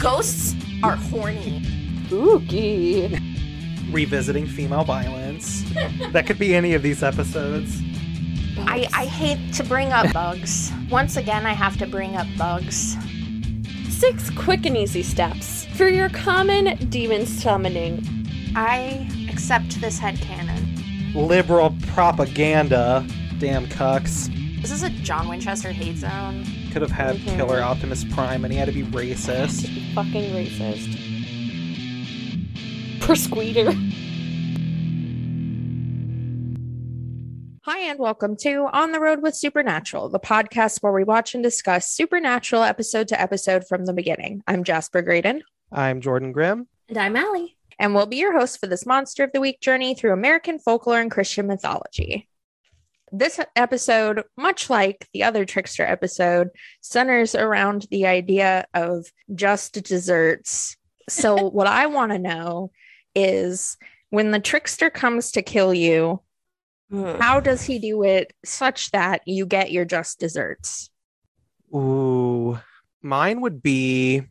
Ghosts are horny. Spooky. Revisiting female violence. that could be any of these episodes. I, I hate to bring up bugs. Once again, I have to bring up bugs. Six quick and easy steps for your common demon summoning. I accept this headcanon. Liberal propaganda. Damn cucks. This is a John Winchester hate zone. Could have had. Killer Optimus Prime and he had to be racist. Fucking racist. Persqueeter. Hi, and welcome to On the Road with Supernatural, the podcast where we watch and discuss Supernatural episode to episode from the beginning. I'm Jasper Graydon, I'm Jordan Grimm. And I'm Allie. and we'll be your host for this Monster of the Week journey through American folklore and Christian mythology. This episode, much like the other Trickster episode, centers around the idea of just desserts. So, what I want to know is when the trickster comes to kill you, how does he do it such that you get your just desserts? Ooh, mine would be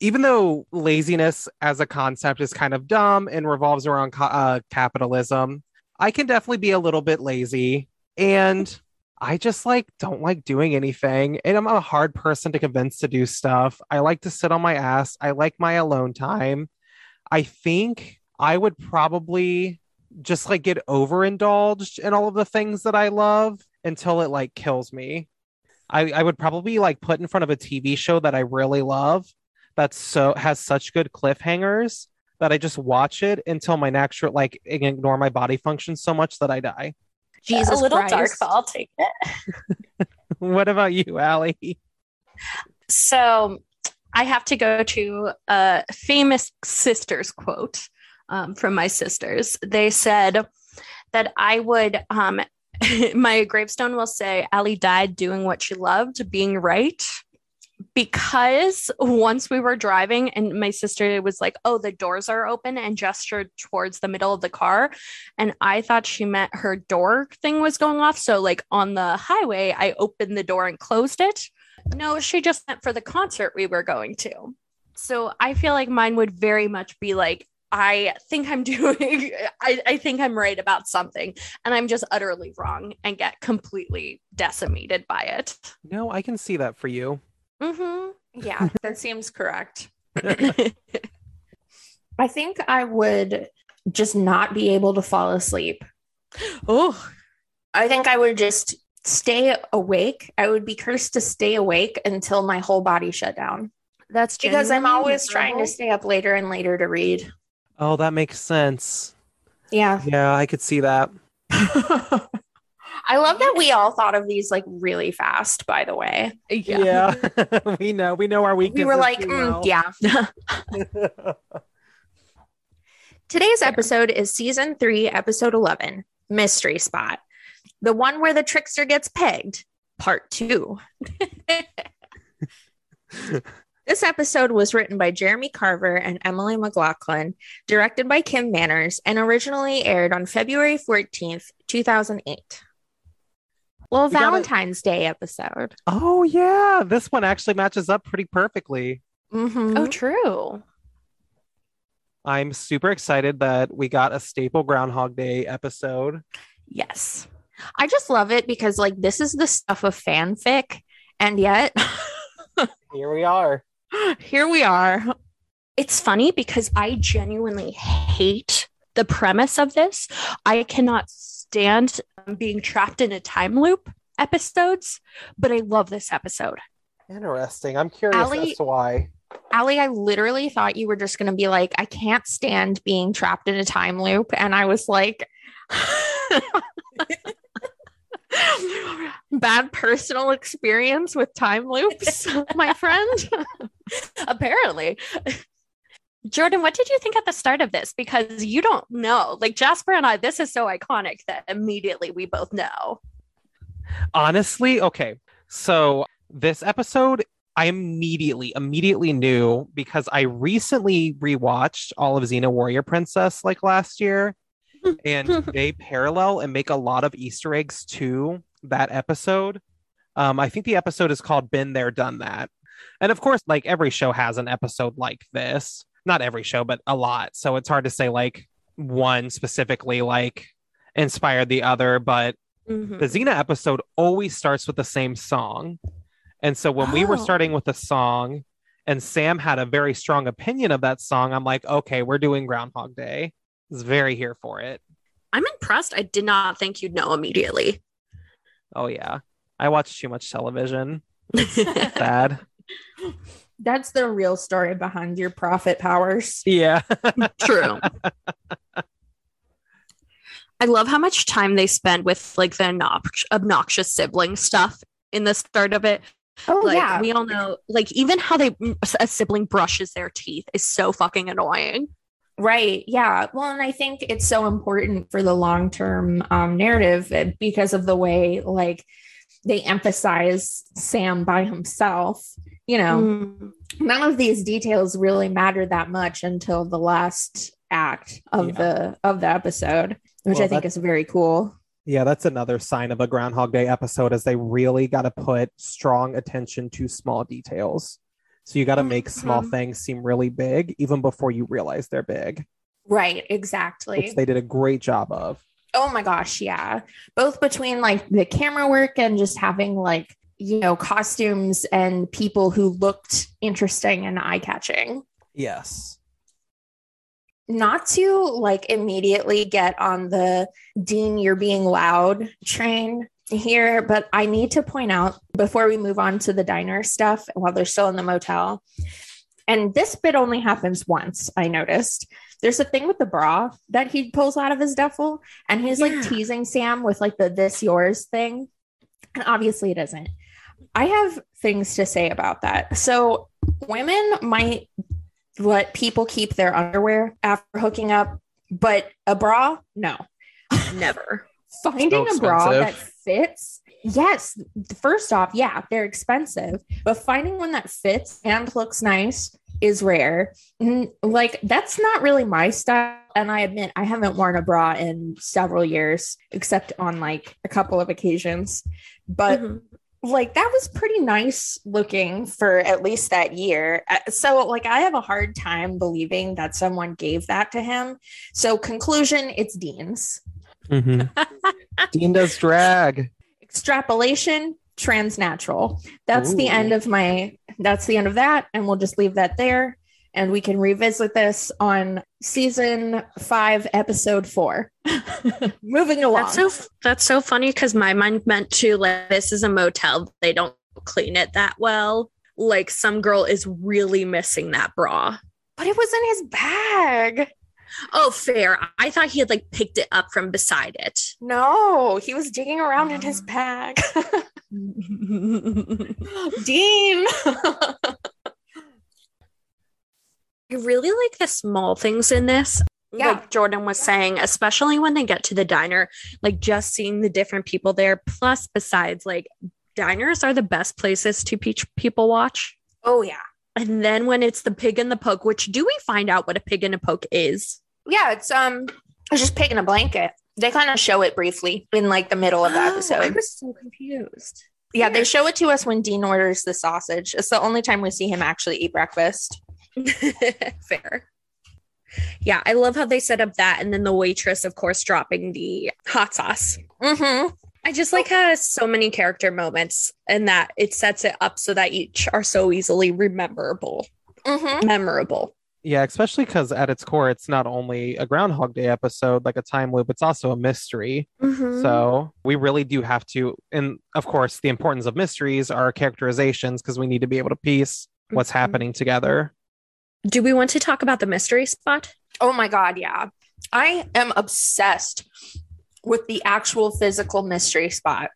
even though laziness as a concept is kind of dumb and revolves around uh, capitalism, I can definitely be a little bit lazy and I just like don't like doing anything. And I'm a hard person to convince to do stuff. I like to sit on my ass. I like my alone time. I think I would probably just like get overindulged in all of the things that I love until it like kills me. I, I would probably like put in front of a TV show that I really love that's so has such good cliffhangers that I just watch it until my natural like ignore my body functions so much that I die. Jesus a little Christ. dark, but I'll take it. what about you, Allie? So I have to go to a famous sisters quote um, from my sisters. They said that I would, um, my gravestone will say, Allie died doing what she loved, being right. Because once we were driving and my sister was like, Oh, the doors are open and gestured towards the middle of the car. And I thought she meant her door thing was going off. So, like on the highway, I opened the door and closed it. No, she just meant for the concert we were going to. So I feel like mine would very much be like, I think I'm doing, I, I think I'm right about something, and I'm just utterly wrong and get completely decimated by it. No, I can see that for you. Hmm Yeah, that seems correct. I think I would just not be able to fall asleep. oh, I think I would just stay awake. I would be cursed to stay awake until my whole body shut down that's because I'm genuinely always trying to stay up later and later to read. Oh, that makes sense. Yeah. Yeah, I could see that. I love that we all thought of these like really fast, by the way. Yeah. Yeah. we know. We know our weaknesses. We were like, mm, well. yeah. Today's episode is season three, episode 11, Mystery Spot, the one where the trickster gets pegged, part two. this episode was written by Jeremy Carver and Emily McLaughlin, directed by Kim Manners, and originally aired on February 14th, 2008. Well, We gotta- Valentine's Day episode. oh yeah, this one actually matches up pretty perfectly. Mm-hmm. Oh, true. I'm super excited that we got a staple Groundhog Day episode. Yes. I just love it because like this is the stuff of fanfic, and yet Here we are. here we are. It's funny because I genuinely hate the premise of this. I cannot stand Um, being trapped in a time loop episodes, but I love this episode. Interesting. I'm curious Allie- as to why. Allie, I literally thought you were just going to be like, I can't stand being trapped in a time loop. And I was like, bad personal experience with time loops, my friend. Apparently. Jordan, what did you think at the start of this? Because you don't know. Like Jasper and I, this is so iconic that immediately we both know. Honestly, okay. So this episode, I immediately, immediately knew because I recently rewatched all of Xena Warrior Princess like last year. and they parallel and make a lot of Easter eggs to that episode. Um, I think the episode is called Been There, Done That. And of course, like every show has an episode like this. Not every show, but a lot. So it's hard to say like one specifically like inspired the other, but Mhm. the Xena episode always starts with the same song. And so when we were Oh. starting with the song and Sam had a very strong opinion of that song, I'm like, okay, we're doing Groundhog Day. I was very here for it. I'm impressed. I did not think you'd know immediately. Oh yeah. I watch too much television. Sad. That's the real story behind your prophet powers. yeah. True. I love how much time they spend with like the obnox- obnoxious sibling stuff in the start of it. Oh like yeah. we all know, like even how they a sibling brushes their teeth is so fucking annoying. Right. Yeah. Well, and I think it's so important for the long term um, narrative because of the way, like, they emphasize Sam by himself. You know, Mm. none of these details really matter that much until the last act of Yeah. the of the episode, which Well, I think is very cool. Yeah, that's another sign of a Groundhog Day episode is they really got to put strong attention to small details. So you got to make small Mhm. things seem really big even before you realize they're big, Right. Exactly. which they did a great job of. Oh my gosh, yeah. Both between like the camera work and just having like, you know, costumes and people who looked interesting and eye catching. Yes. Not to like immediately get on the Dean, you're being loud train here, but I need to point out before we move on to the diner stuff while they're still in the motel. And this bit only happens once, I noticed. There's a thing with the bra that he pulls out of his duffel, and he's Yeah. like teasing Sam with like the this yours thing. And obviously it isn't. I have things to say about that. So women might let people keep their underwear after hooking up, but a bra, no. Never. Finding So a bra that fits, yes. First off, yeah, they're expensive, but finding one that fits and looks nice is rare. Like, that's not really my style. And I admit I haven't worn a bra in several years, except on like a couple of occasions. But Mhm. Like that was pretty nice looking for at least that year. Uh, So like I have a hard time believing that someone gave that to him. So conclusion, it's Dean's. Mhm. Dean does drag. Extrapolation, transnatural. That's the end of my that's the end of that and we'll just leave that there and we can revisit this on season 5 episode 4. Moving along. That's so that's so funny because my mind meant to like this is a motel. They don't clean it that well. Like some girl is really missing that bra. but it was in his bag. Oh, fair. I thought he had like picked it up from beside it. No, he was digging around in his bag. Dean. I really like the small things in this. Yeah. Like Jordan was saying, especially when they get to the diner, like just seeing the different people there. Plus, besides, like diners are the best places to peach people watch. oh yeah. And then when it's the pig and the poke, which do we find out what a pig and a poke is? Yeah, it's um it's just pig in a blanket. They kind of show it briefly in like the middle of the Oh, I episode. was so confused. yeah, they show it to us when Dean orders the sausage. It's the only time we see him actually eat breakfast. Fair. Yeah, I love how they set up that, and then the waitress, of course, dropping the hot sauce. Mm-hmm. I just like how has so many character moments, and that it sets it up so that each are so easily rememberable, Mm-hmm. memorable. Yeah, especially because at its core, it's not only a Groundhog Day episode, like a time loop, it's also a mystery. Mm-hmm. So we really do have to, and of course, the importance of mysteries are characterizations because we need to be able to piece what's Mhm. happening together. Do we want to talk about the mystery spot? Oh my god, yeah. I am obsessed with the actual physical mystery spot.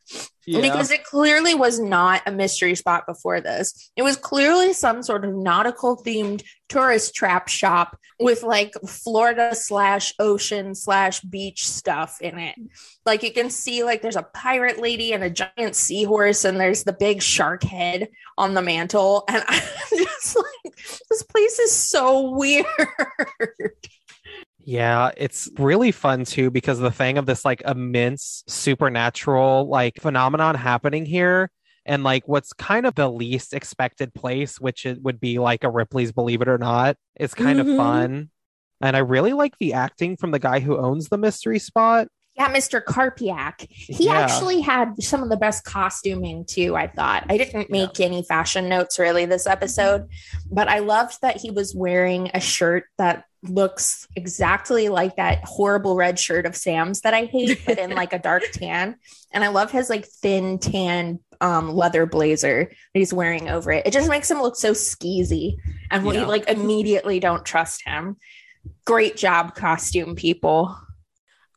because it clearly was not a mystery spot before this. It was clearly some sort of nautical themed tourist trap shop with like Florida slash ocean slash beach stuff in it. Like you can see, like there's a pirate lady and a giant seahorse, and there's the big shark head on the mantle. And I'm just like, this place is so weird. Yeah, it's really fun too because the thing of this like immense supernatural like phenomenon happening here and like what's kind of the least expected place, which it would be like a Ripley's Believe It or Not, is kind Mhm. of fun. And I really like the acting from the guy who owns the mystery spot. Yeah, Mr. Karpiak. He Yeah. actually had some of the best costuming too, I thought. I didn't make any fashion notes really this episode, but I loved that he was wearing a shirt that looks exactly like that horrible red shirt of Sam's that I hate, but in like a dark tan. And I love his like thin tan um leather blazer that he's wearing over it. It just makes him look so skeezy. And we Yeah. like immediately don't trust him. Great job, costume people.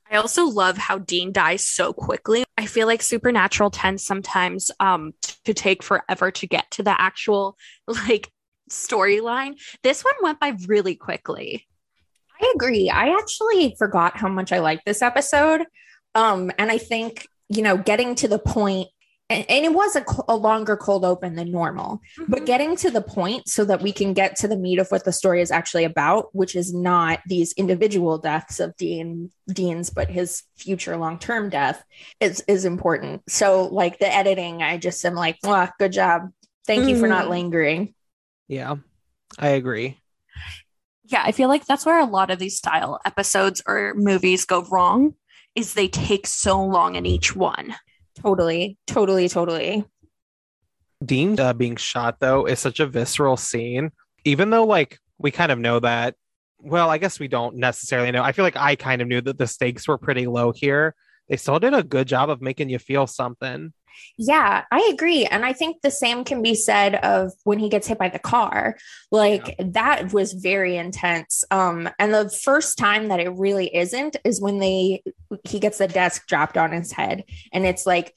I also love how Dean dies so quickly. I feel like Supernatural tends sometimes um to take forever to get to the actual like storyline. This one went by really quickly. I agree. I actually forgot how much I liked this episode. Um, and I think, you know, getting to the point, and, and it was a, a longer cold open than normal, but getting to the point so that we can get to the meat of what the story is actually about, which is not these individual deaths of Dean Dean's, but his future long term death is is important. So, like the editing, I just am like, wow, good job. Thank you for not Mhm. lingering. Yeah, I agree. Yeah, I feel like that's where a lot of these style episodes or movies go wrong is they take so long in each one. Totally, totally, totally. Dean uh, being shot though is such a visceral scene. Even though like we kind of know that, well, I guess we don't necessarily know. I feel like I kind of knew that the stakes were pretty low here. They still did a good job of making you feel something. Yeah, I agree. And I think the same can be said of when he gets hit by the car. Like that was very intense. Um and the first time that it really isn't is when they he gets the desk dropped on his head and it's like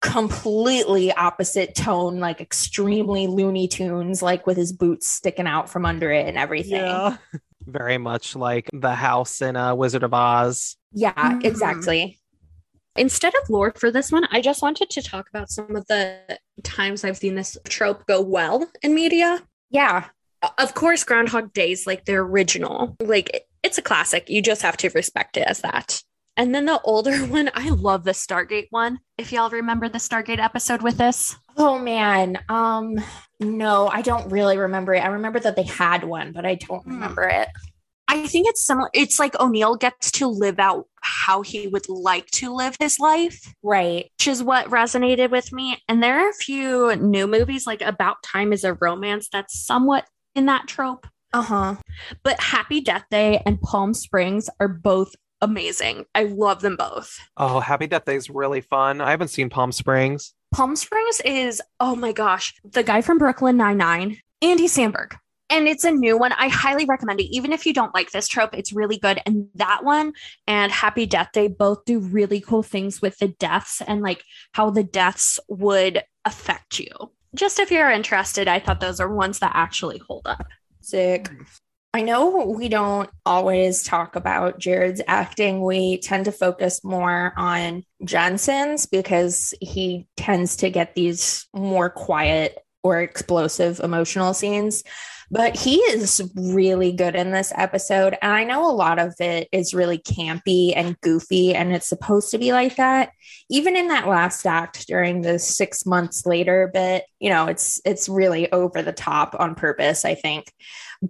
completely opposite tone like extremely looney tunes like with his boots sticking out from under it and everything. Yeah. Very much like the house in uh, Wizard of Oz. Yeah, Mhm. exactly. Instead of lore for this one, I just wanted to talk about some of the times I've seen this trope go well in media. Yeah. Of course, Groundhog Days, like the original, like it's a classic. You just have to respect it as that. And then the older one, I love the Stargate one. If y'all remember the Stargate episode with this, Oh man. Um no, I don't really remember it. I remember that they had one, but I don't Hmm. remember it. I think it's similar. It's like O'Neill gets to live out how he would like to live his life. Right. which is what resonated with me. And there are a few new movies, like About Time is a Romance, that's somewhat in that trope. Uh-huh. But Happy Death Day and Palm Springs are both amazing. I love them both. Oh, Happy Death Day is really fun. I haven't seen Palm Springs. Palm Springs is, oh my gosh, the guy from Brooklyn Nine-Nine, Andy Samberg. And it's a new one. I highly recommend it. Even if you don't like this trope, it's really good. And that one and Happy Death Day both do really cool things with the deaths and like how the deaths would affect you. Just if you're interested, I thought those are ones that actually hold up. Sick. I know we don't always talk about Jared's acting. We tend to focus more on Jensen's because he tends to get these more quiet or explosive emotional scenes. But he is really good in this episode. And I know a lot of it is really campy and goofy, and it's supposed to be like that. Even in that last act during the six months later bit, you know, it's it's really over the top on purpose, I think.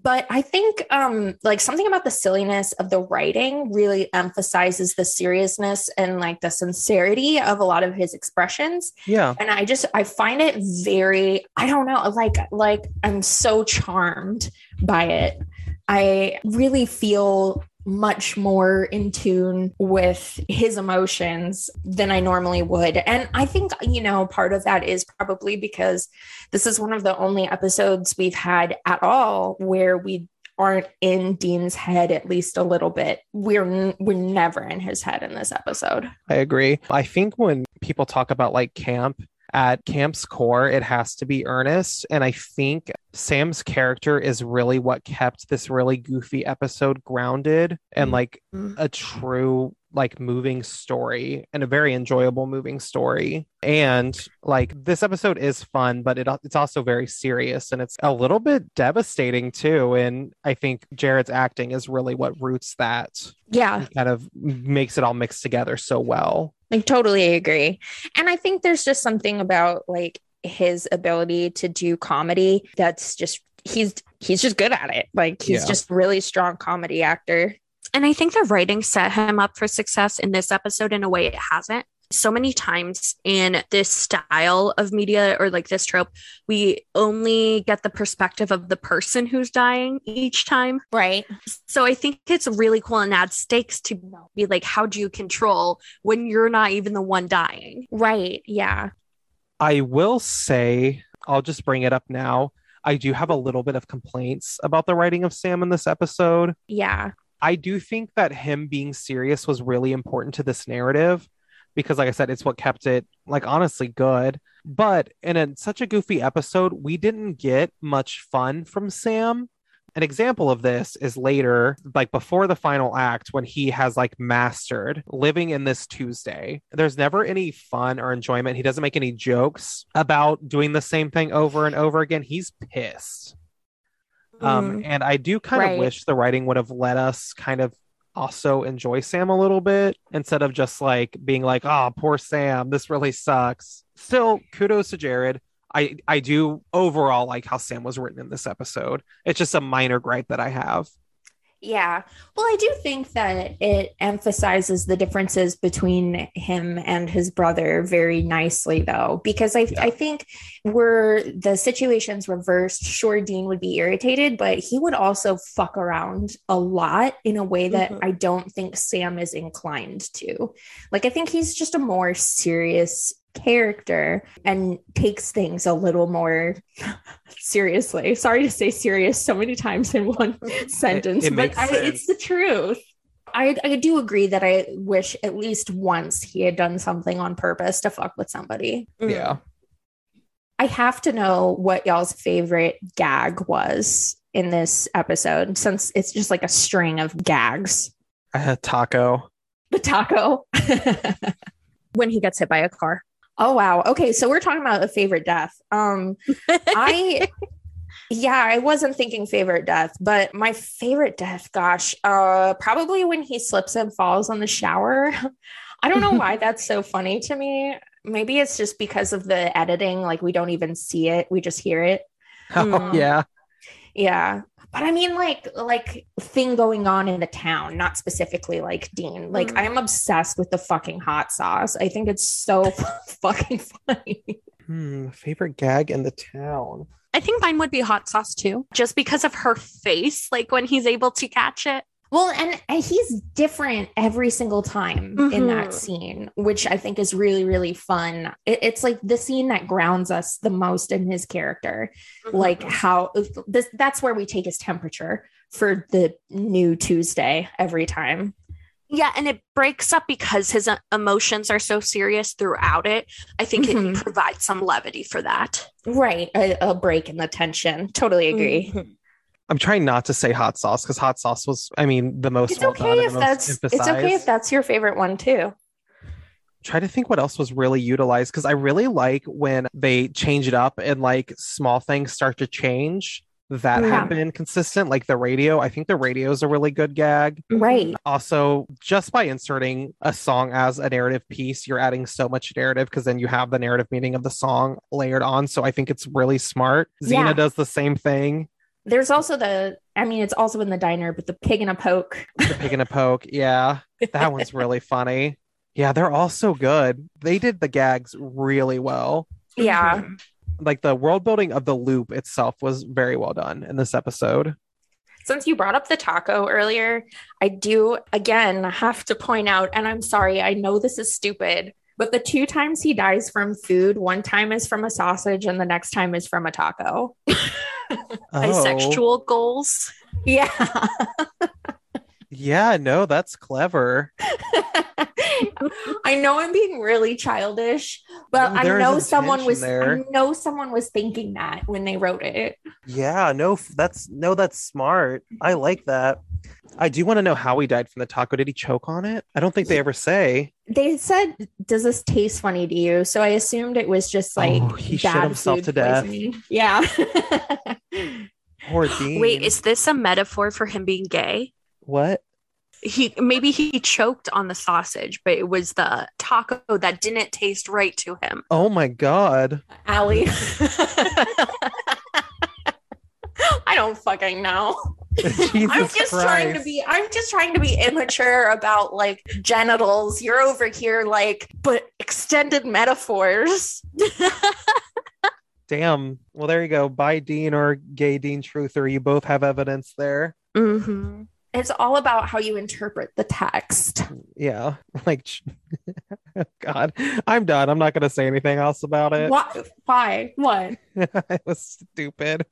But i think um like something about the silliness of the writing really emphasizes the seriousness and like the sincerity of a lot of his expressions. Yeah. and i just i find it very i don't know like like i'm so charmed by it. I really feel much more in tune with his emotions than I normally would. And I think, you know, part of that is probably because this is one of the only episodes we've had at all where we aren't in Dean's head at least a little bit. We're n- we're never in his head in this episode. I agree. I think when people talk about like camp, at camp's core, it has to be earnest. And I think Sam's character is really what kept this really goofy episode grounded and like Mhm. a true, like moving story and a very enjoyable moving story. And like this episode is fun, but it, it's also very serious and it's a little bit devastating too. And I think Jared's acting is really what roots that Yeah, kind of makes it all mixed together so well. I totally agree. And I think there's just something about like his ability to do comedy. That's just he's he's just good at it. Like he's Yeah. just really strong comedy actor. And I think the writing set him up for success in this episode in a way it hasn't. So many times in this style of media or like this trope, we only get the perspective of the person who's dying each time. Right. So I think it's really cool and adds stakes to be like, how do you control when you're not even the one dying? Right. Yeah. I will say, I'll just bring it up now. I do have a little bit of complaints about the writing of Sam in this episode. Yeah. I do think that him being serious was really important to this narrative because, like I said, it's what kept it, like, honestly good. But in a, such a goofy episode, we didn't get much fun from Sam. An example of this is later, like before the final act, when he has like mastered living in this Tuesday. There's never any fun or enjoyment. He doesn't make any jokes about doing the same thing over and over again. He's pissed. Um, and I do kind Right. of wish the writing would have let us kind of also enjoy Sam a little bit instead of just like being like, oh, poor Sam, this really sucks. Still, kudos to Jared. I, I do overall like how Sam was written in this episode. It's just a minor gripe that I have. Yeah. Well, I do think that it emphasizes the differences between him and his brother very nicely, though, because I, Yeah. I think were the situations reversed, sure, Dean would be irritated, but he would also fuck around a lot in a way that Mhm. I don't think Sam is inclined to. Like, I think he's just a more serious character and takes things a little more seriously. Sorry to say serious so many times in one sentence, it but I, it's the truth. I, I do agree that I wish at least once he had done something on purpose to fuck with somebody. Mm. Yeah. I have to know what y'all's favorite gag was in this episode since it's just like a string of gags. I had taco. The taco. when he gets hit by a car. Oh wow. Okay, so we're talking about a favorite death. Um I yeah, I wasn't thinking favorite death, but my favorite death, gosh, uh probably when he slips and falls on the shower. I don't know why that's so funny to me. Maybe it's just because of the editing, like we don't even see it, we just hear it. Oh, Mm. yeah. Yeah. But I mean like like thing going on in the town, not specifically like Dean. Like Mm. I'm obsessed with the fucking hot sauce. I think it's so fucking funny. Hmm, favorite gag in the town. I think mine would be hot sauce too, just because of her face, like when he's able to catch it. Well, and, he's different every single time in that Mhm. scene, which I think is really, really fun. It- it's like the scene that grounds us the most in his character. Like how this that's where we take his temperature for the new Tuesday every time. Yeah, and it breaks up because his uh, emotions are so serious throughout it. I think Mhm. it provides some levity for that. Right. A, a break in the tension. Totally agree. I'm trying not to say hot sauce because hot sauce was, I mean, the most It's okay if that's it's okay if that's your favorite one too. try to think what else was really utilized because I really like when they change it up and like small things start to change. That Yeah. had been consistent, like the radio. I think the radio is a really good gag. Right. Also, just by inserting a song as a narrative piece, you're adding so much narrative because then you have the narrative meaning of the song layered on. So I think it's really smart. Xena Yeah. does the same thing. There's also the I mean it's also in the diner, but the pig in a poke. The pig and a poke. Yeah, that one's really funny. Yeah, they're all so good. They did the gags really well. Yeah. Mm-hmm. like the world building of the loop itself was very well done in this episode. Since you brought up the taco earlier, I do again have to point out, and I'm sorry, I know this is stupid, but the two times he dies from food, one time is from a sausage and the next time is from a taco. Oh, Bisexual goals. Yeah. yeah, no, that's clever. I know I'm being really childish, but No, I know someone was there. I know someone was thinking that when they wrote it. Yeah, no, that's no, that's smart. I mm-hmm. like that. I do want to know how he died from the taco. Did he choke on it? I don't think they ever say. They said, "Does this taste funny to you?" So I assumed it was just oh, like Oh, he shit himself food to death. poisoning. Yeah. Poor Dean. Wait, is this a metaphor for him being gay? what? He maybe he choked on the sausage, but it was the taco that didn't taste right to him. Oh my god. Allie. I don't fucking know. Jesus I'm just trying to be I'm just trying to be immature about like genitals. You're over here like but extended metaphors. Damn. Well, there you go. By Dean or gay Dean Truther, you both have evidence there. Mm-hmm. It's all about how you interpret the text. Yeah. Like, God, I'm done. I'm not going to say anything else about it. Why? Why? What? it was stupid.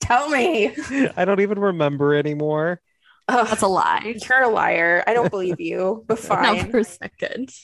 Tell me. I don't even remember anymore. Oh, That's a lie. you're a liar. I don't believe you. But Not fine. for a second.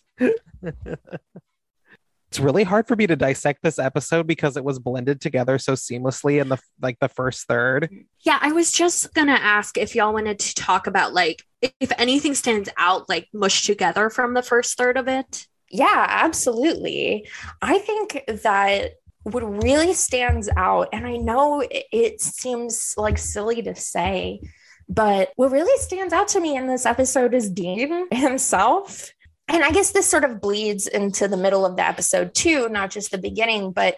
It's really hard for me to dissect this episode because it was blended together so seamlessly in the like the first third. Yeah, I was just gonna ask if y'all wanted to talk about like if anything stands out like mushed together from the first third of it. Yeah, absolutely. I think that what really stands out, and I know it, it seems like silly to say, but what really stands out to me in this episode is Dean himself. And I guess this sort of bleeds into the middle of the episode too, not just the beginning, but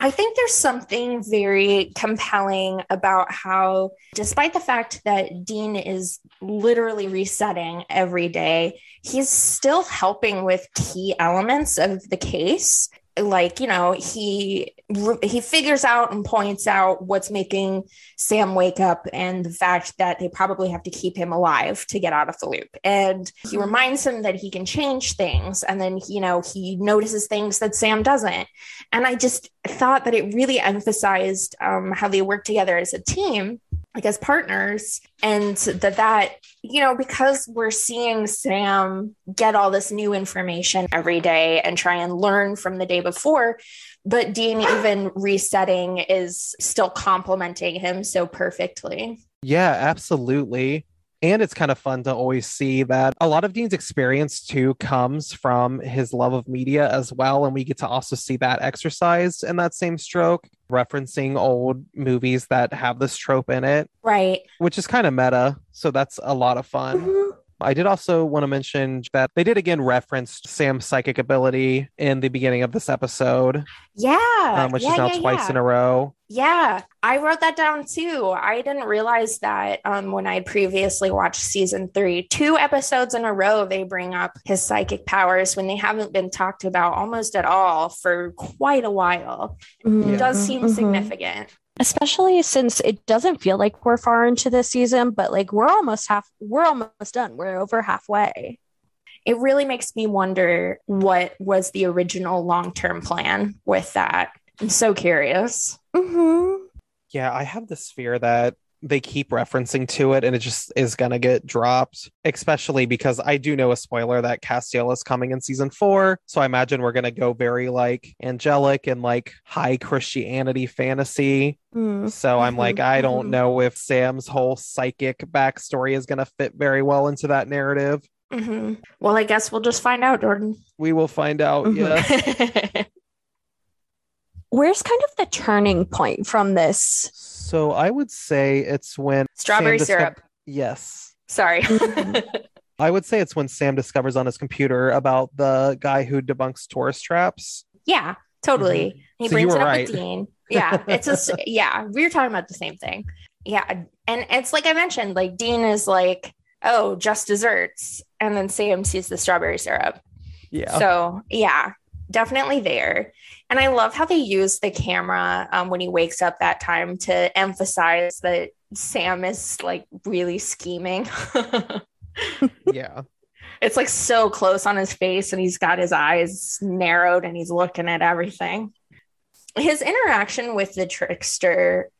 I think there's something very compelling about how, despite the fact that Dean is literally resetting every day, he's still helping with key elements of the case like you know he he figures out and points out what's making sam wake up and the fact that they probably have to keep him alive to get out of the loop. And he reminds him that he can change things and then you know he notices things that sam doesn't. And i just thought that it really emphasized um, how they work together as a team like as partners and that that you know because we're seeing sam get all this new information every day and try and learn from the day before but dean even resetting is still complimenting him so perfectly Yeah, absolutely. And it's kind of fun to always see that a lot of Dean's experience too comes from his love of media as well. And we get to also see that exercised in that same stroke, referencing old movies that have this trope in it, right which is kind of meta. So that's a lot of fun. Mm-hmm. I did also want to mention that they did again reference Sam's psychic ability in the beginning of this episode, yeah um, which yeah, is now yeah, twice yeah. in a row. Yeah, I wrote that down too. I didn't realize that um, when I previously watched season three, two episodes in a row, they bring up his psychic powers when they haven't been talked about almost at all for quite a while. Mm-hmm. It does seem Mhm. significant. Especially since it doesn't feel like we're far into this season, but like we're almost half we're almost done. We're over halfway. It really makes me wonder what was the original long term plan with that. I'm so curious. Mm-hmm. Yeah, I have this fear that they keep referencing to it and it just is going to get dropped, especially because I do know a spoiler that Castiel is coming in season four. So I imagine we're going to go very like angelic and like high Christianity fantasy. So I'm like, I don't mhm. know if Sam's whole psychic backstory is going to fit very well into that narrative. Mhm. Well, I guess we'll just find out, Jordan. We will find out. Mhm. Yeah. Where's kind of the turning point from this? So I would say it's when Strawberry disco- syrup. Yes. Sorry. I would say it's when Sam discovers on his computer about the guy who debunks tourist traps. Yeah, totally. He Mm-hmm. So you brings were it up right. with Dean. Yeah, it's a s- yeah. We were talking about the same thing. Yeah, and it's like I mentioned, like Dean is like, oh, just desserts, and then Sam sees the strawberry syrup. Yeah. So yeah, definitely there. And I love how they use the camera um, when he wakes up that time to emphasize that Sam is like really scheming. yeah. it's like so close on his face and he's got his eyes narrowed and he's looking at everything his interaction with the trickster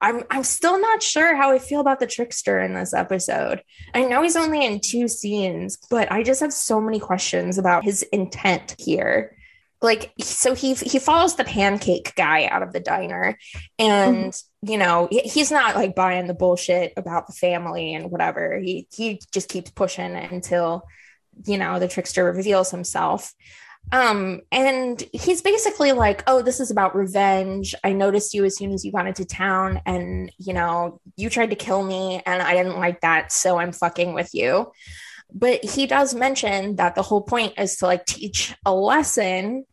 I'm I'm still not sure how I feel about the trickster in this episode. I know he's only in two scenes, but I just have so many questions about his intent here. Like so he he follows the pancake guy out of the diner and you know, he's not like buying the bullshit about the family and whatever. He he just keeps pushing until you know the trickster reveals himself. Um, and he's basically like, Oh, this is about revenge. I noticed you as soon as you got into town, and you know, you tried to kill me, and I didn't like that, so I'm fucking with you. But he does mention that the whole point is to like teach a lesson,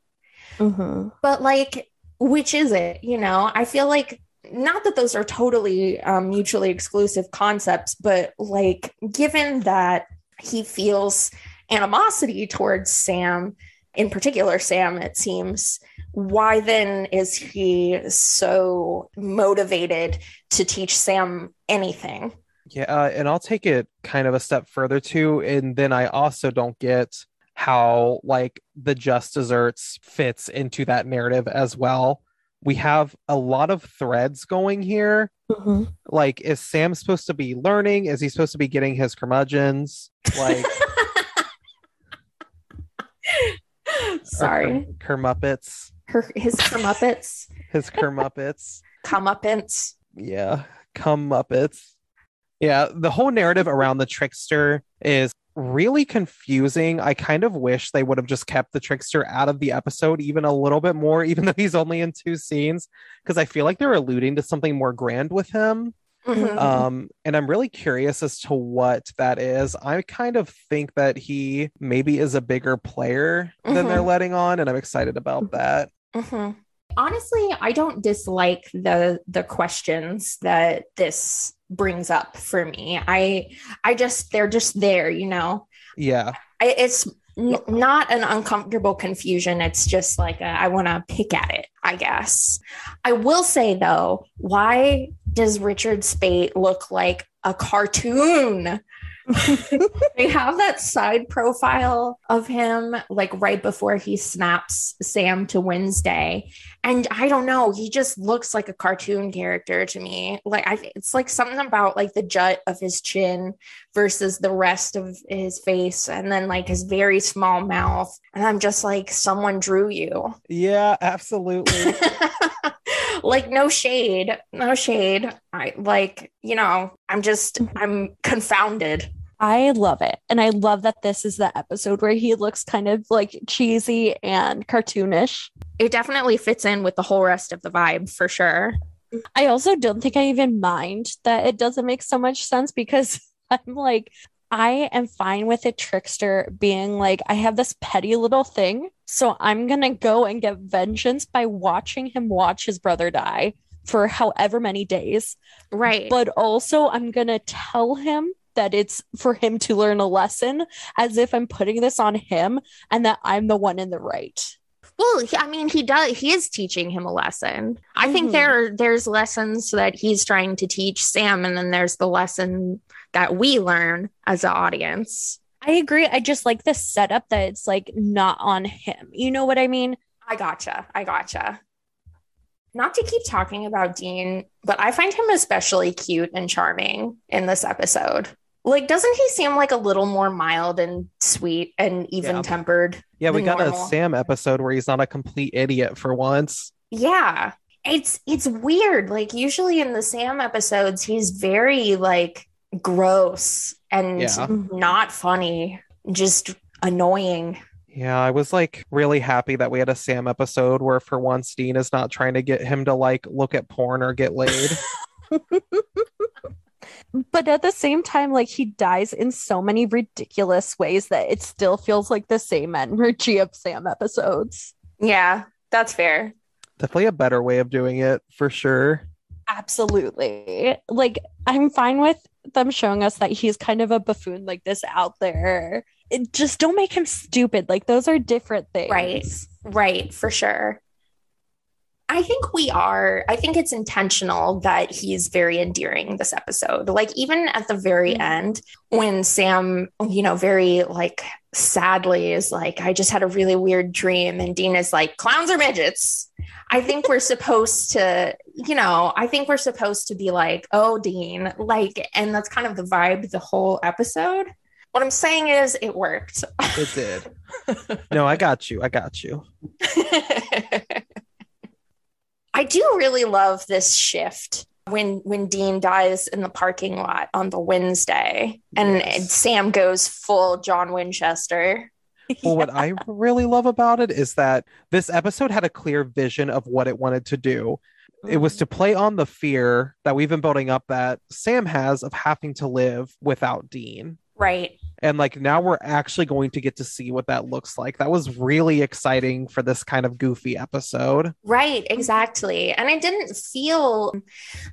Mm-hmm. but like, which is it? You know, I feel like not that those are totally um, mutually exclusive concepts, but like, given that he feels animosity towards Sam, in particular, Sam, it seems, why then is he so motivated to teach Sam anything? Yeah, uh, and I'll take it kind of a step further too. And then I also don't get how like the just desserts fits into that narrative as well. We have a lot of threads going here. Mm-hmm. Like, is Sam supposed to be learning? Is he supposed to be getting his curmudgeons? Like, Sorry, cur- Kermuppets. her his Muppets, His Kermuppets. comeuppance. yeah come muppets yeah the whole narrative around the trickster is really confusing i kind of wish they would have just kept the trickster out of the episode even a little bit more even though he's only in two scenes because i feel like they're alluding to something more grand with him Mhm. um and i'm really curious as to what that is i kind of think that he maybe is a bigger player than they're Mhm. letting on and i'm excited about that Mhm. Honestly, I don't dislike the the questions that this brings up for me. I I just they're just there, you know. yeah I, it's n- not an uncomfortable confusion. It's just like a, I want to pick at it, I guess. I will say though, why does Richard Speight look like a cartoon? they have that side profile of him like right before he snaps Sam to Wednesday. And I don't know, he just looks like a cartoon character to me. Like I it's like something about like the jut of his chin versus the rest of his face and then like his very small mouth. And I'm just like someone drew you. yeah absolutely like no shade, no shade. I like, you know, I'm just mm-hmm. I'm confounded. I love it. And I love that this is the episode where he looks kind of like cheesy and cartoonish. it definitely fits in with the whole rest of the vibe for sure. I also don't think I even mind that it doesn't make so much sense because I'm like, I am fine with a trickster being like, I have this petty little thing. So I'm going to go and get vengeance by watching him watch his brother die for however many days. Right. But also, I'm going to tell him that it's for him to learn a lesson as if I'm putting this on him and that I'm the one in the right. well, I mean, he does. He is teaching him a lesson. I think Mhm. there there's lessons that he's trying to teach Sam, and then there's the lesson that we learn as an audience. I agree. I just like the setup that it's like not on him. You know what I mean? I gotcha. I gotcha. Not to keep talking about Dean, but I find him especially cute and charming in this episode. Like, doesn't he seem like a little more mild and sweet and even tempered? Yeah, we got normal? a Sam episode where he's not a complete idiot for once. Yeah. It's it's weird. Like usually in the Sam episodes, he's very like gross and Yeah. not funny, just annoying. Yeah, I was like really happy that we had a Sam episode where for once Dean is not trying to get him to like look at porn or get laid. But at the same time, like he dies in so many ridiculous ways that it still feels like the same energy of Sam episodes. Yeah, that's fair. Definitely a better way of doing it for sure. Absolutely. Like I'm fine with them showing us that he's kind of a buffoon like this out there. It, just don't make him stupid. Like those are different things. Right. Right, for sure. I think we are. I think it's intentional that he's very endearing this episode. Like, even at the very Mhm. end, when Sam, you know, very like sadly is like, I just had a really weird dream. And Dean is like, clowns are midgets. I think we're supposed to, you know, I think we're supposed to be like, oh, Dean, like, and that's kind of the vibe the whole episode. What I'm saying is, it worked. It did. no, I got you. I got you. I do really love this shift when when Dean dies in the parking lot on the Wednesday and Yes. Sam goes full John Winchester. Well, what I really love about it is that this episode had a clear vision of what it wanted to do. It was mm. to play on the fear that we've been building up that Sam has of having to live without Dean. Right. And like now we're actually going to get to see what that looks like. That was really exciting for this kind of goofy episode. Right, exactly. And I didn't feel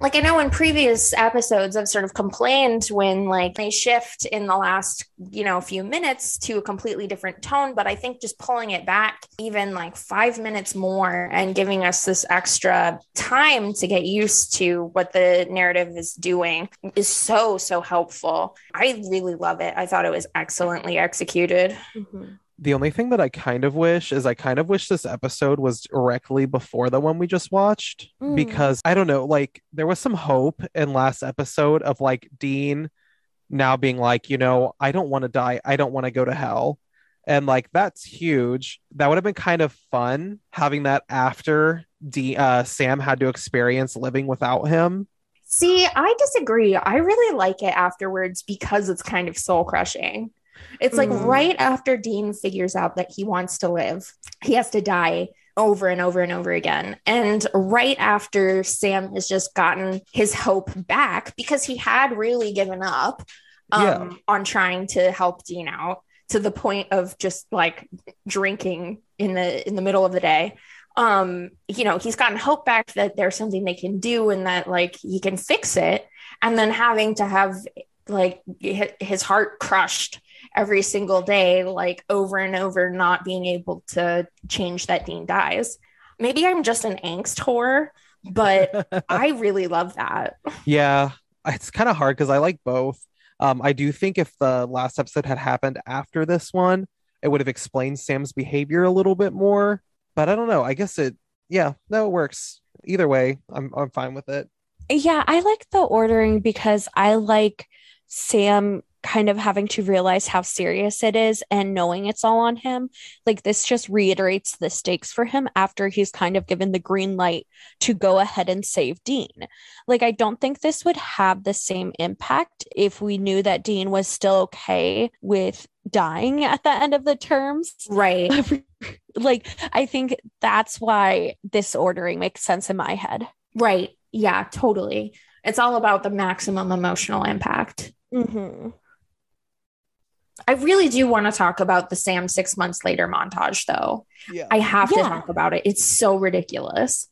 like I know in previous episodes I've sort of complained when like they shift in the last, you know, few minutes to a completely different tone, but I think just pulling it back even like 5 minutes more and giving us this extra time to get used to what the narrative is doing is so so helpful. I really love it. I thought it was excellently executed. The only thing that I kind of wish is I kind of wish this episode was directly before the one we just watched Mm. because I don't know, like there was some hope in last episode of like Dean now being like, you know, I don't want to die. I don't want to go to hell. And like that's huge. That would have been kind of fun having that after D uh Sam had to experience living without him. See, I disagree. I really like it afterwards because it's kind of soul crushing. It's like Mm. right after Dean figures out that he wants to live, he has to die over and over and over again. And right after Sam has just gotten his hope back because he had really given up um, Yeah. on trying to help Dean out to the point of just like drinking in the in the middle of the day um you know he's gotten hope back that there's something they can do and that like he can fix it and then having to have like his heart crushed every single day like over and over not being able to change that dean dies maybe i'm just an angst whore but i really love that Yeah, it's kind of hard because I like both. Um, I do think if the last episode had happened after this one, it would have explained Sam's behavior a little bit more. But I don't know. I guess it, yeah, no, it works. Either way, I'm I'm fine with it. Yeah, I like the ordering because I like Sam kind of having to realize how serious it is and knowing it's all on him. Like this just reiterates the stakes for him after he's kind of given the green light to go ahead and save Dean. Like I don't think this would have the same impact if we knew that Dean was still okay with dying at the end of the terms. right like I think that's why this ordering makes sense in my head. right yeah totally it's all about the maximum emotional impact Mm-hmm. I really do want to talk about the Sam six months later montage, though. Yeah. I have to talk about it. It's so ridiculous.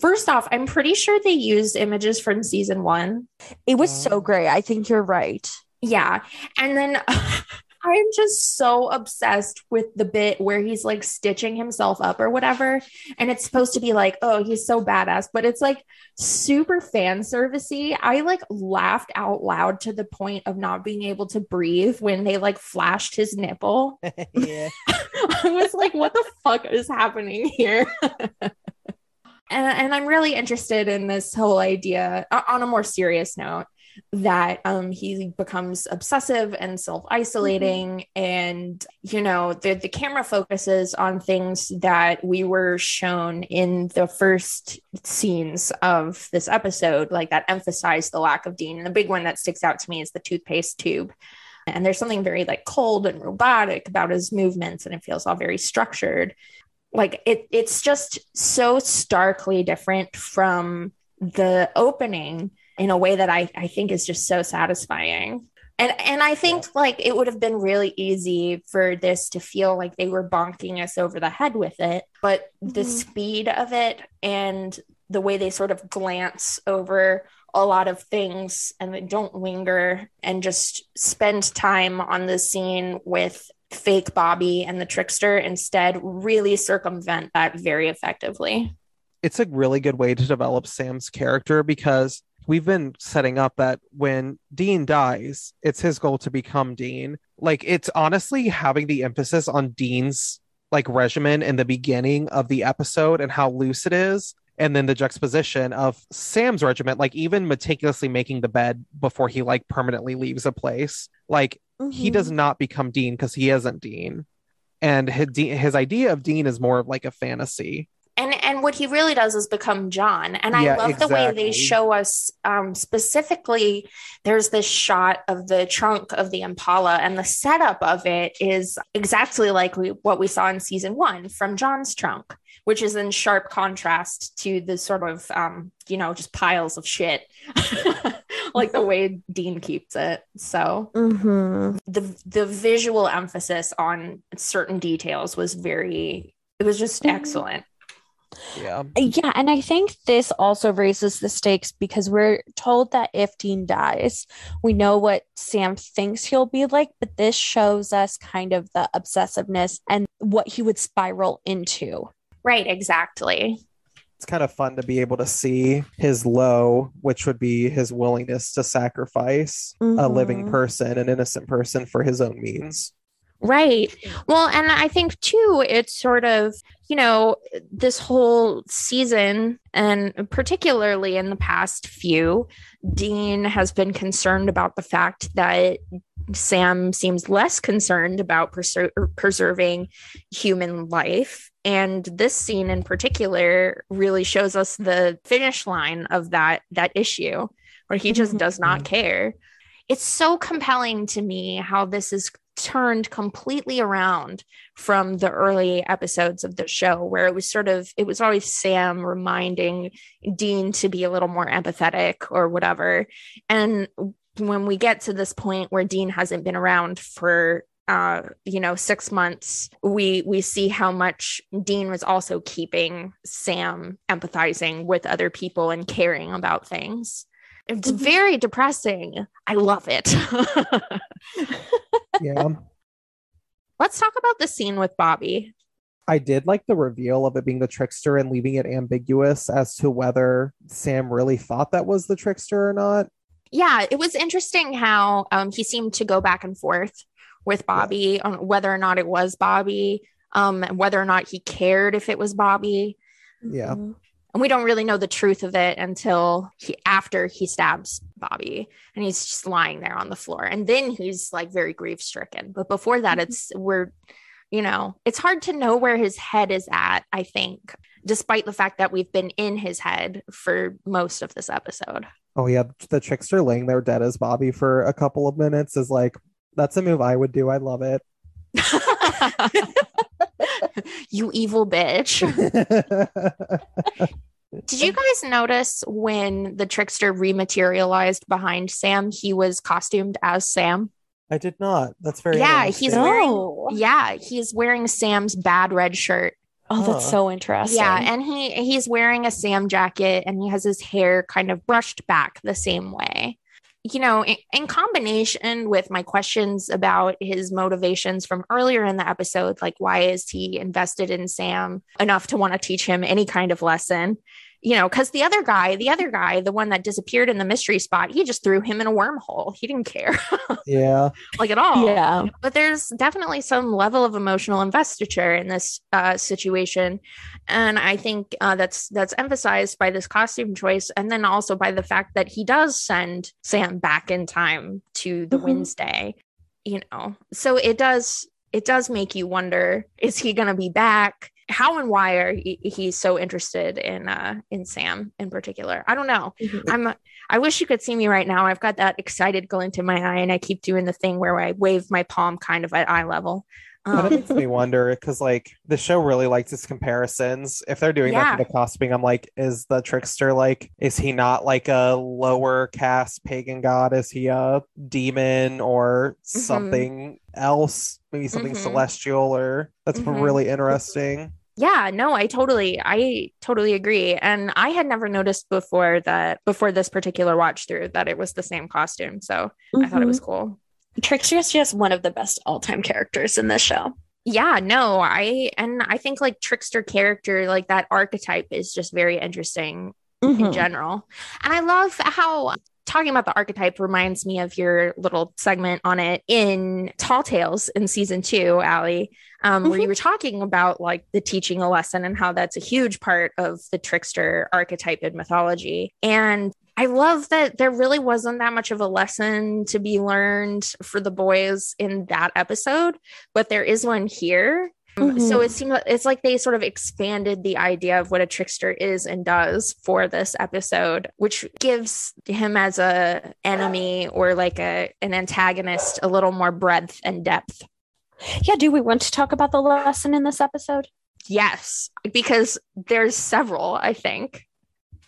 First off, I'm pretty sure they used images from season one. It was Oh. so great. I think you're right. Yeah. And then I'm just so obsessed with the bit where he's like stitching himself up or whatever. And it's supposed to be like, oh, he's so badass, but it's like super fan servicey. I like laughed out loud to the point of not being able to breathe when they like flashed his nipple. yeah. I was like, what the fuck is happening here? and, and I'm really interested in this whole idea uh, on a more serious note that um, he becomes obsessive and self-isolating and you know the, the camera focuses on things that we were shown in the first scenes of this episode like that emphasize the lack of dean. And the big one that sticks out to me is the toothpaste tube. And there's something very like cold and robotic about his movements and it feels all very structured. Like it it's just so starkly different from the opening in a way that I, I think is just so satisfying and and I think like it would have been really easy for this to feel like they were bonking us over the head with it but the Mhm. speed of it and the way they sort of glance over a lot of things and they don't linger and just spend time on the scene with fake Bobby and the trickster instead really circumvent that very effectively. it's a really good way to develop Sam's character because we've been setting up that when Dean dies, it's his goal to become Dean. Like it's honestly having the emphasis on Dean's like regimen in the beginning of the episode and how loose it is. And then the juxtaposition of Sam's regiment, like even meticulously making the bed before he like permanently leaves a place. Like he mm-hmm. does not become Dean because he isn't Dean. And his, his idea of Dean is more of like a fantasy. And and and what he really does is become John. And I Yeah, love the way they show us um, specifically. There's this shot of the trunk of the Impala, and the setup of it is exactly like we, what we saw in season one from John's trunk, which is in sharp contrast to the sort of, um, you know, just piles of shit, like the way Dean keeps it. So Mm-hmm. the the visual emphasis on certain details was very. It was just Mhm. excellent. Yeah. Yeah, and I think this also raises the stakes because we're told that if Dean dies, we know what Sam thinks he'll be like, but this shows us kind of the obsessiveness and what he would spiral into. Right, exactly. It's kind of fun to be able to see his low, which would be his willingness to sacrifice a living Mhm. person, an innocent person, for his own means. Right. Well, and I think too, it's sort of, you know, this whole season, and particularly in the past few, Dean has been concerned about the fact that Sam seems less concerned about preser- er, preserving human life. And this scene in particular really shows us the finish line of that that issue where he just mm-hmm. does not care. It's so compelling to me how this is turned completely around from the early episodes of the show where it was sort of it was always Sam reminding Dean to be a little more empathetic or whatever. And when we get to this point where Dean hasn't been around for uh you know 6 months we we see how much Dean was also keeping Sam empathizing with other people and caring about things it's Mhm. very depressing i love it Yeah. Let's talk about the scene with Bobby. I did like the reveal of it being the trickster and leaving it ambiguous as to whether Sam really thought that was the trickster or not. Yeah, it was interesting how um, he seemed to go back and forth with Bobby on whether or not it was Bobby, um, and whether or not he cared if it was Bobby. Yeah. Mhm. And we don't really know the truth of it until he after he stabs Bobby and he's just lying there on the floor. And then he's like very grief stricken. But before that, Mhm. it's we're you know, it's hard to know where his head is at, I think, despite the fact that we've been in his head for most of this episode. Oh yeah, the trickster laying there dead as Bobby for a couple of minutes is like that's a move I would do. I love it. you evil bitch. Did you guys notice when the trickster rematerialized behind Sam, he was costumed as Sam? I did not. That's very Yeah, he's wearing- No. Yeah, he's wearing Sam's bad red shirt. Oh, that's Huh. so interesting. Yeah, and he he's wearing a Sam jacket and he has his hair kind of brushed back the same way. You know, in, in combination with my questions about his motivations from earlier in the episode, like why is he invested in Sam enough to want to teach him any kind of lesson? You know, because the other guy, the other guy, the one that disappeared in the mystery spot, he just threw him in a wormhole. He didn't care, yeah. like at all yeah. but there's definitely some level of emotional investiture in this uh, situation and i think uh, that's that's emphasized by this costume choice and then also by the fact that he does send sam back in time to the Mhm. wednesday you know so it does it does make you wonder is he going to be back how and why are he, he's so interested in uh in sam in particular i don't know I'm I wish you could see me right now. I've got that excited glint in my eye, and I keep doing the thing where I wave my palm kind of at eye level. Um, makes me wonder because like the show really likes its comparisons. If they're doing Yeah. that for the costuming, I'm like, is the trickster like is he not like a lower caste pagan god? Is he a demon or Mm-hmm. something else? Maybe something Mhm. celestial or that's Mhm. really interesting. Yeah, no, I totally, I totally agree. And I had never noticed before that before this particular watch through that it was the same costume. So I thought it was cool. Trickster is just one of the best all time characters in this show. Yeah, no, I and I think like trickster character, like that archetype is just very interesting Mm-hmm. in general. And I love how talking about the archetype reminds me of your little segment on it in Tall Tales in season two, Allie, um, where you were talking about like the teaching a lesson and how that's a huge part of the trickster archetype in mythology. And I love that there really wasn't that much of a lesson to be learned for the boys in that episode, but there is one here. Mm-hmm. So it seems it's like they sort of expanded the idea of what a trickster is and does for this episode, which gives him as a enemy or like a an antagonist a little more breadth and depth. Yeah, do we want to talk about the lesson in this episode? Yes, because there's several, I think.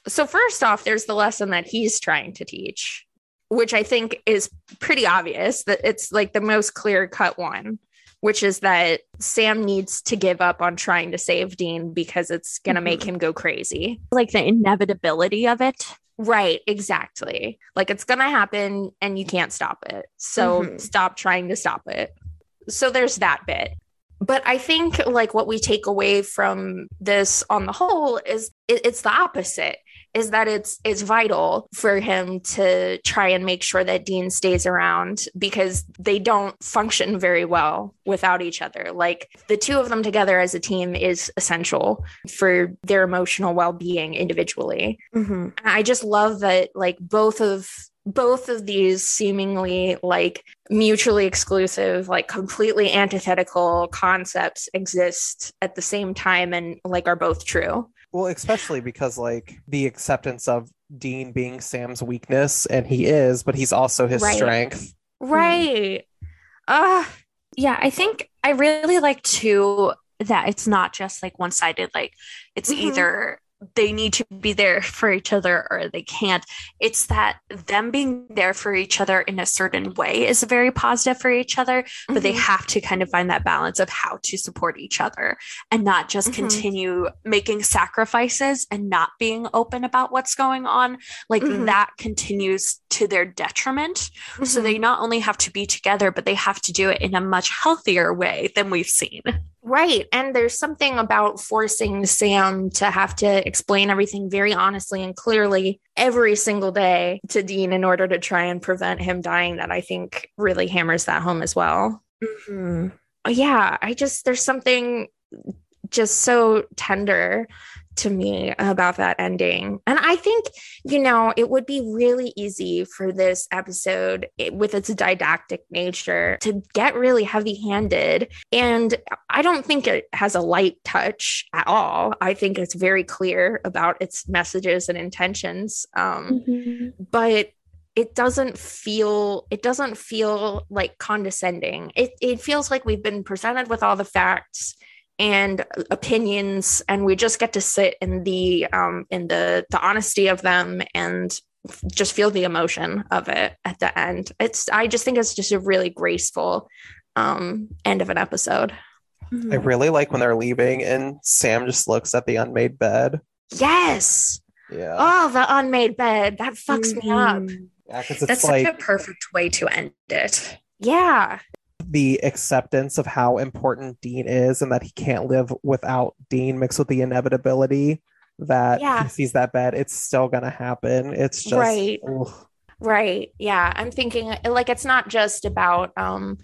So first off, there's the lesson that he's trying to teach, which I think is pretty obvious that it's like the most clear cut one which is that Sam needs to give up on trying to save Dean because it's going to mm-hmm. make him go crazy. Like the inevitability of it. Right, exactly. Like it's going to happen and you can't stop it. So mm-hmm. stop trying to stop it. So there's that bit. But I think like what we take away from this on the whole is it, it's the opposite is that it's it's vital for him to try and make sure that Dean stays around because they don't function very well without each other. Like the two of them together as a team is essential for their emotional well-being individually. Mm-hmm. I just love that like both of both of these seemingly like mutually exclusive like completely antithetical concepts exist at the same time and like are both true well, especially because like the acceptance of Dean being Sam's weakness, and he is, but he's also his right. strength. Right. Uh yeah, I think I really like too that it's not just like one sided, like it's mm-hmm. either they need to be there for each other or they can't. It's that them being there for each other in a certain way is very positive for each other, but mm-hmm. they have to kind of find that balance of how to support each other and not just mm-hmm. continue making sacrifices and not being open about what's going on. Like mm-hmm. that continues to their detriment. So they mm-hmm. not only have to be together, but they have to do it in a much healthier way than we've seen. Right. And there's something about forcing Sam to have to explain everything very honestly and clearly every single day to Dean in order to try and prevent him dying that I think really hammers that home as well. Mm-hmm. Yeah. I just, there's something just so tender to me about that ending. And I think, you know, it would be really easy for this episode it, with its didactic nature to get really heavy handed. And I don't think it has a light touch at all. I think it's very clear about its messages and intentions. Um, mm-hmm. But it doesn't feel it doesn't feel like condescending it, it feels like we've been presented with all the facts and opinions and we just get to sit in the um in the the honesty of them and just feel the emotion of it at the end. It's i just think it's just a really graceful um end of an episode. I really like when they're leaving and sam just looks at the unmade bed. Yes. Yeah. Oh the unmade bed. That fucks mm-hmm. me up. Yeah, because that's like, such a perfect way to end it. Yeah the acceptance of how important Dean is and that he can't live without Dean mixed with the inevitability that yeah. he sees that bed, it's still gonna happen. It's just right. Ugh. Right. Yeah. I'm thinking like it's not just about um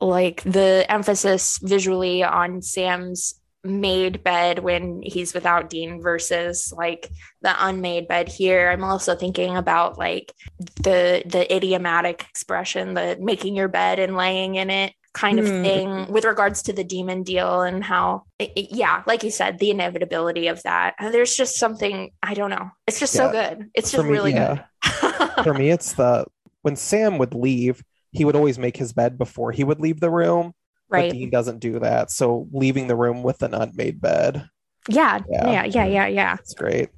like the emphasis visually on Sam's made bed when he's without Dean versus like the unmade bed here. I'm also thinking about like the the idiomatic expression, the making your bed and laying in it kind of mm. thing with regards to the demon deal and how it, it, yeah like you said the inevitability of that there's just something i don't know it's just yeah. so good it's just me, really yeah. good for me it's the when sam would leave he would always make his bed before he would leave the room Right. But Dean doesn't do that. So leaving the room with an unmade bed. Yeah. Yeah. Yeah. Yeah. Yeah. yeah. It's great.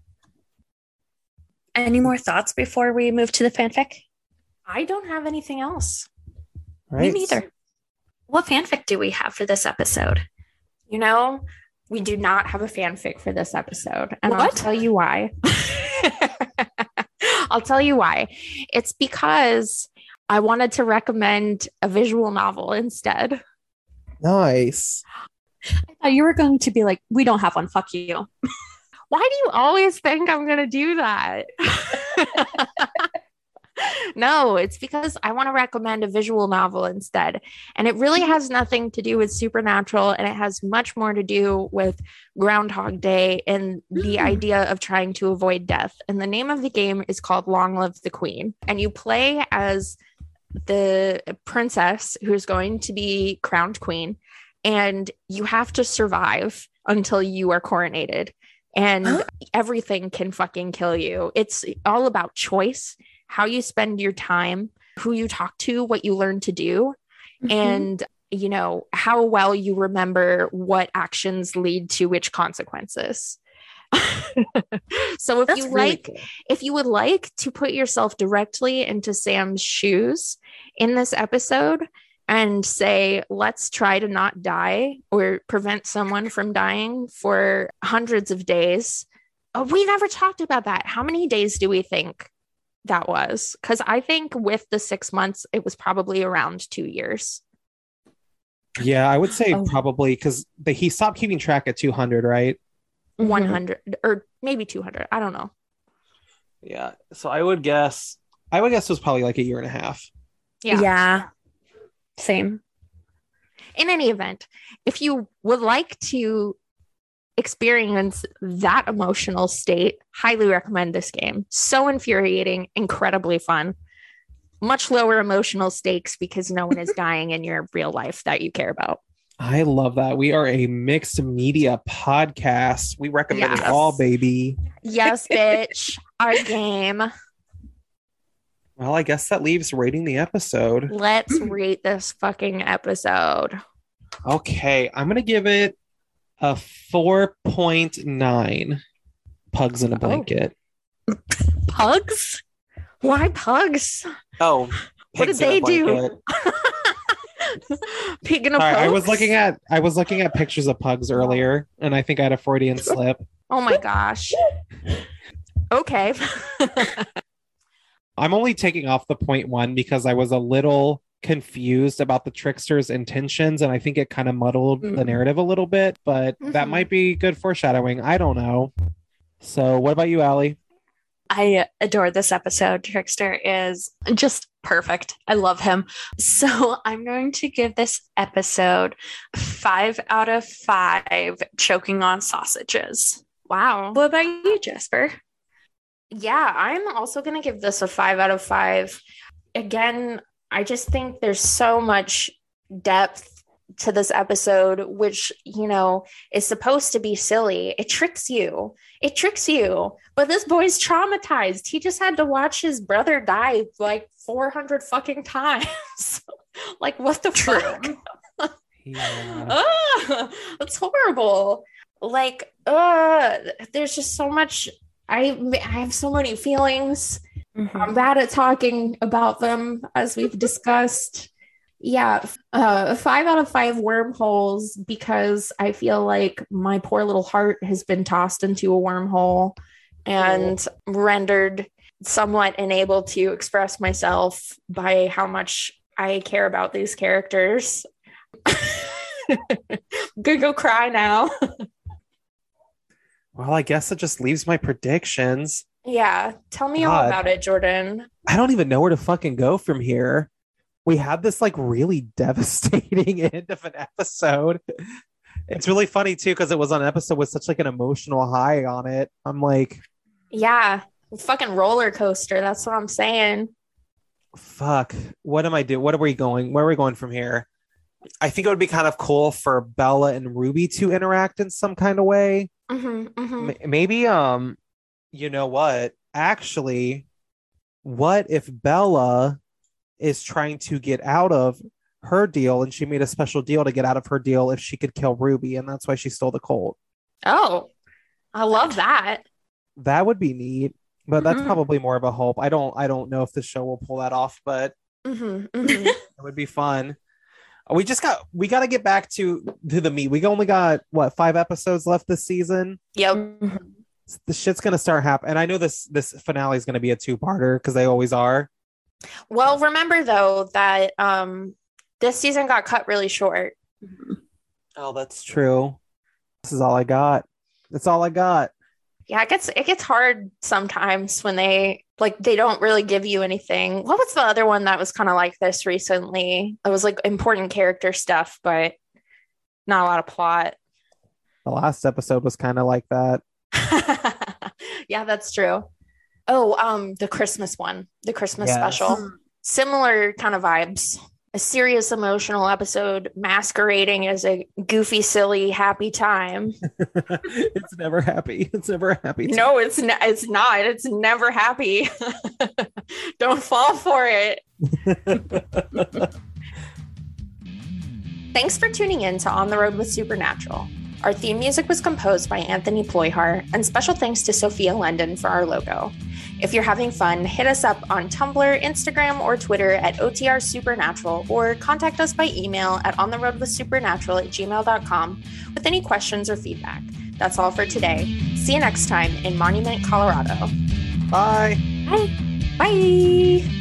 Any more thoughts before we move to the fanfic? I don't have anything else. Right. Me neither. What fanfic do we have for this episode? You know, we do not have a fanfic for this episode. And what? I'll tell you why. I'll tell you why. It's because I wanted to recommend a visual novel instead. Nice. I thought you were going to be like, we don't have one. Fuck you. Why do you always think I'm going to do that? no, it's because I want to recommend a visual novel instead. And it really has nothing to do with supernatural and it has much more to do with Groundhog Day and the mm. idea of trying to avoid death. And the name of the game is called Long Live the Queen. And you play as the princess who's going to be crowned queen and you have to survive until you are coronated. And Huh? everything can fucking kill you. It's all about choice, how you spend your time, who you talk to, what you learn to do, Mm-hmm. and you know how well you remember what actions lead to which consequences. so if That's you really like cool. if you would like to put yourself directly into Sam's shoes in this episode and say, let's try to not die or prevent someone from dying for hundreds of days. Oh, we never talked about that. How many days do we think that was? Because I think with the six months, it was probably around two years. Yeah, I would say Oh. probably because he stopped keeping track at 200, right? Mhm. 100 or maybe 200. I don't know. Yeah. So I would guess, I would guess it was probably like a year and a half. Yeah. yeah. Same. in any event, if you would like to experience that emotional state, highly recommend this game. So infuriating, incredibly fun. Much lower emotional stakes because no one is dying in your real life that you care about. I love that. We are a mixed media podcast. We recommend it all, baby. Yes, bitch. Our game. Well, I guess that leaves rating the episode. Let's rate this fucking episode. Okay, I'm gonna give it a 4.9 pugs in a oh. blanket. Pugs? Why pugs? Oh, What did pigs in a they do? blanket. Pig in a Sorry, I was looking at I was looking at pictures of pugs earlier, and I think I had a Freudian slip. Oh my gosh. Okay. I'm only taking off the point one because I was a little confused about the trickster's intentions, and I think it kind of muddled the Mhm. narrative a little bit. But that Mhm. might be good foreshadowing. I don't know. So, what about you, Allie? I adore this episode. Trickster is just perfect. I love him. So I'm going to give this episode five out of five choking on sausages. wow. What about you, Jasper? Yeah, I'm also going to give this a five out of five. Again, I just think there's so much depth to this episode, which, you know, is supposed to be silly. It tricks you. It tricks you. But this boy's traumatized. He just had to watch his brother die like 400 fucking times. like, what the True. fuck? Yeah. Ah, that's horrible. Like, uh, there's just so much. I I have so many feelings. I'm bad at talking about them, as we've discussed. Yeah, uh, five out of five wormholes because I feel like my poor little heart has been tossed into a wormhole and rendered somewhat unable to express myself by how much I care about these characters. Gonna go cry now. Well, I guess it just leaves my predictions. Yeah, tell me all about it, Jordan. I don't even know where to fucking go from here. We had this like really devastating end of an episode. It's really funny too because it was on an episode with such like an emotional high on it. I'm like, Yeah, fucking roller coaster. That's what I'm saying. fuck, what am I doing? What are we going? Where are we going from here? I think it would be kind of cool for Bella and Ruby to interact in some kind of way. hmm hmm M- maybe um you know what actually what if bella is trying to get out of her deal and she made a special deal to get out of her deal if she could kill ruby and that's why she stole the colt Oh, I love that. that. Would be neat but that's Mhm. probably more of a hope. I don't i don't know if the show will pull that off but hmm it would be fun. We just got we got to get back to to the meat. We only got what five episodes left this season? Yep. Well, remember though that um this season got cut really short. oh that's true this is all i got that's all i got Yeah, it gets it gets hard sometimes when they like they don't really give you anything. What was the other one that was kind of like this recently? It was like important character stuff, but not a lot of plot. the last episode was kind of like that yeah, that's true. Oh, um, the Christmas one, the Christmas Yes. special. Similar kind of vibes. a serious emotional episode masquerading as a goofy, silly, happy time. it's never happy. It's never happy. No, it's ne- it's not. It's never happy. Don't fall for it. Thanks for tuning in to On the Road with Supernatural. Our theme music was composed by Anthony Ployhar, and special thanks to Sophia London for our logo. If you're having fun, hit us up on Tumblr, Instagram, or Twitter at OTR Supernatural, or contact us by email at ontheroadwithsupernatural at gmail.com with any questions or feedback. That's all for today. See you next time in Monument, Colorado. Bye. Bye. Bye.